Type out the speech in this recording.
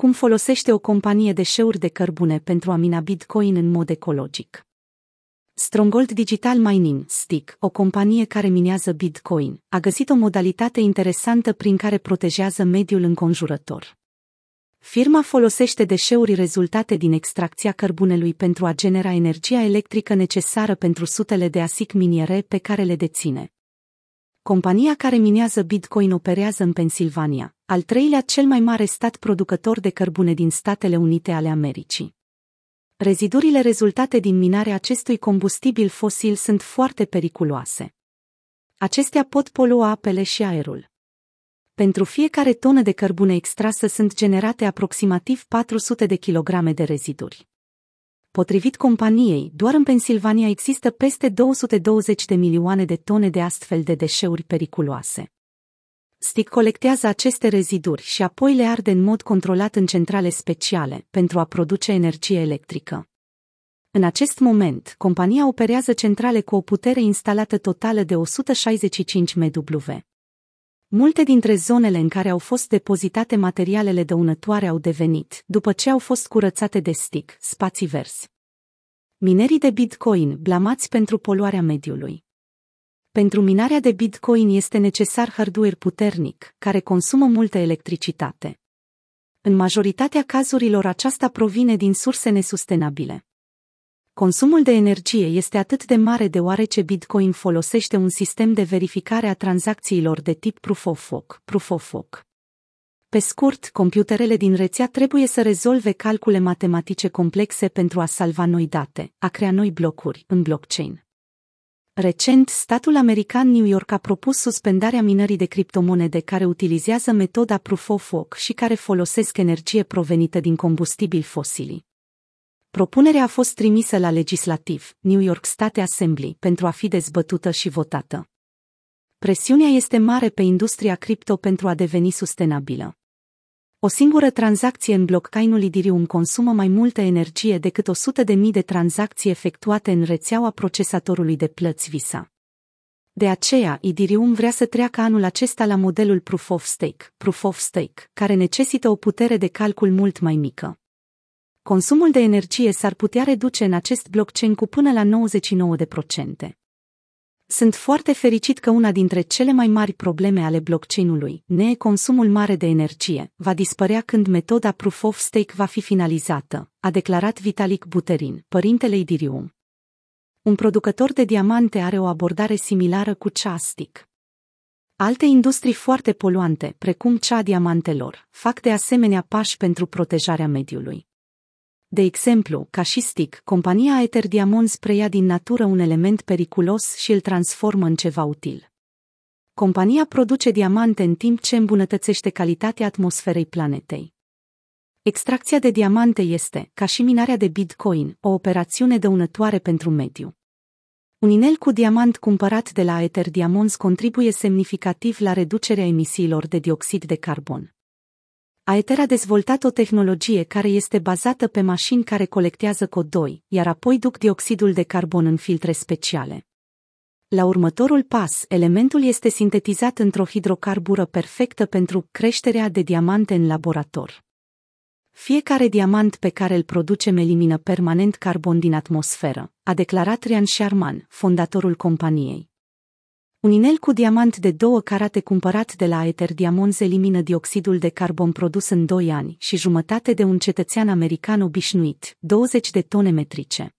cum folosește o companie deșeuri de cărbune pentru a mina Bitcoin în mod ecologic. Stronghold Digital Mining, STIC, o companie care minează Bitcoin, a găsit o modalitate interesantă prin care protejează mediul înconjurător. Firma folosește deșeuri rezultate din extracția cărbunelui pentru a genera energia electrică necesară pentru sutele de asic miniere pe care le deține. Compania care minează Bitcoin operează în Pennsylvania, al treilea cel mai mare stat producător de cărbune din Statele Unite ale Americii. Rezidurile rezultate din minarea acestui combustibil fosil sunt foarte periculoase. Acestea pot polua apele și aerul. Pentru fiecare tonă de cărbune extrasă sunt generate aproximativ 400 de kilograme de reziduri. Potrivit companiei, doar în Pennsylvania există peste 220 de milioane de tone de astfel de deșeuri periculoase. STIC colectează aceste reziduri și apoi le arde în mod controlat în centrale speciale pentru a produce energie electrică. În acest moment, compania operează centrale cu o putere instalată totală de 165 MW. Multe dintre zonele în care au fost depozitate materialele dăunătoare au devenit, după ce au fost curățate de STIC, spații verzi. Minerii de Bitcoin blamați pentru poluarea mediului. Pentru minarea de Bitcoin este necesar hardware puternic, care consumă multă electricitate. În majoritatea cazurilor aceasta provine din surse nesustenabile. Consumul de energie este atât de mare deoarece Bitcoin folosește un sistem de verificare a tranzacțiilor de tip Proof of Work, Proof of Work. Pe scurt, computerele din rețea trebuie să rezolve calcule matematice complexe pentru a salva noi date, a crea noi blocuri în blockchain. Recent, statul american New York a propus suspendarea minării de criptomonede care utilizează metoda Proof of Work și care folosesc energie provenită din combustibili fosili. Propunerea a fost trimisă la legislativ, New York State Assembly, pentru a fi dezbătută și votată. Presiunea este mare pe industria cripto pentru a deveni sustenabilă. O singură tranzacție în blockchain-ul Ethereum consumă mai multă energie decât 100.000 de tranzacții efectuate în rețeaua procesatorului de plăți Visa. De aceea, Ethereum vrea să treacă anul acesta la modelul Proof of Stake, Proof of Stake, care necesită o putere de calcul mult mai mică. Consumul de energie s-ar putea reduce în acest blockchain cu până la 99%. Sunt foarte fericit că una dintre cele mai mari probleme ale blockchain-ului, ne consumul mare de energie, va dispărea când metoda Proof of Stake va fi finalizată, a declarat Vitalik Buterin, părintele Ethereum. Un producător de diamante are o abordare similară cu cea STIC. Alte industrii foarte poluante, precum cea a diamantelor, fac de asemenea pași pentru protejarea mediului. De exemplu, ca și STIC, compania Ether Diamonds preia din natură un element periculos și îl transformă în ceva util. Compania produce diamante în timp ce îmbunătățește calitatea atmosferei planetei. Extracția de diamante este, ca și minarea de Bitcoin, o operațiune dăunătoare pentru mediu. Un inel cu diamant cumpărat de la Ether Diamonds contribuie semnificativ la reducerea emisiilor de dioxid de carbon. Aether a dezvoltat o tehnologie care este bazată pe mașini care colectează cod 2, iar apoi duc dioxidul de carbon în filtre speciale. La următorul pas, elementul este sintetizat într-o hidrocarbură perfectă pentru creșterea de diamante în laborator. Fiecare diamant pe care îl producem elimină permanent carbon din atmosferă, a declarat Rian Sharman, fondatorul companiei. Un inel cu diamant de două carate cumpărat de la Ether Diamonds elimină dioxidul de carbon produs în 2 ani și jumătate de un cetățean american obișnuit, 20 de tone metrice.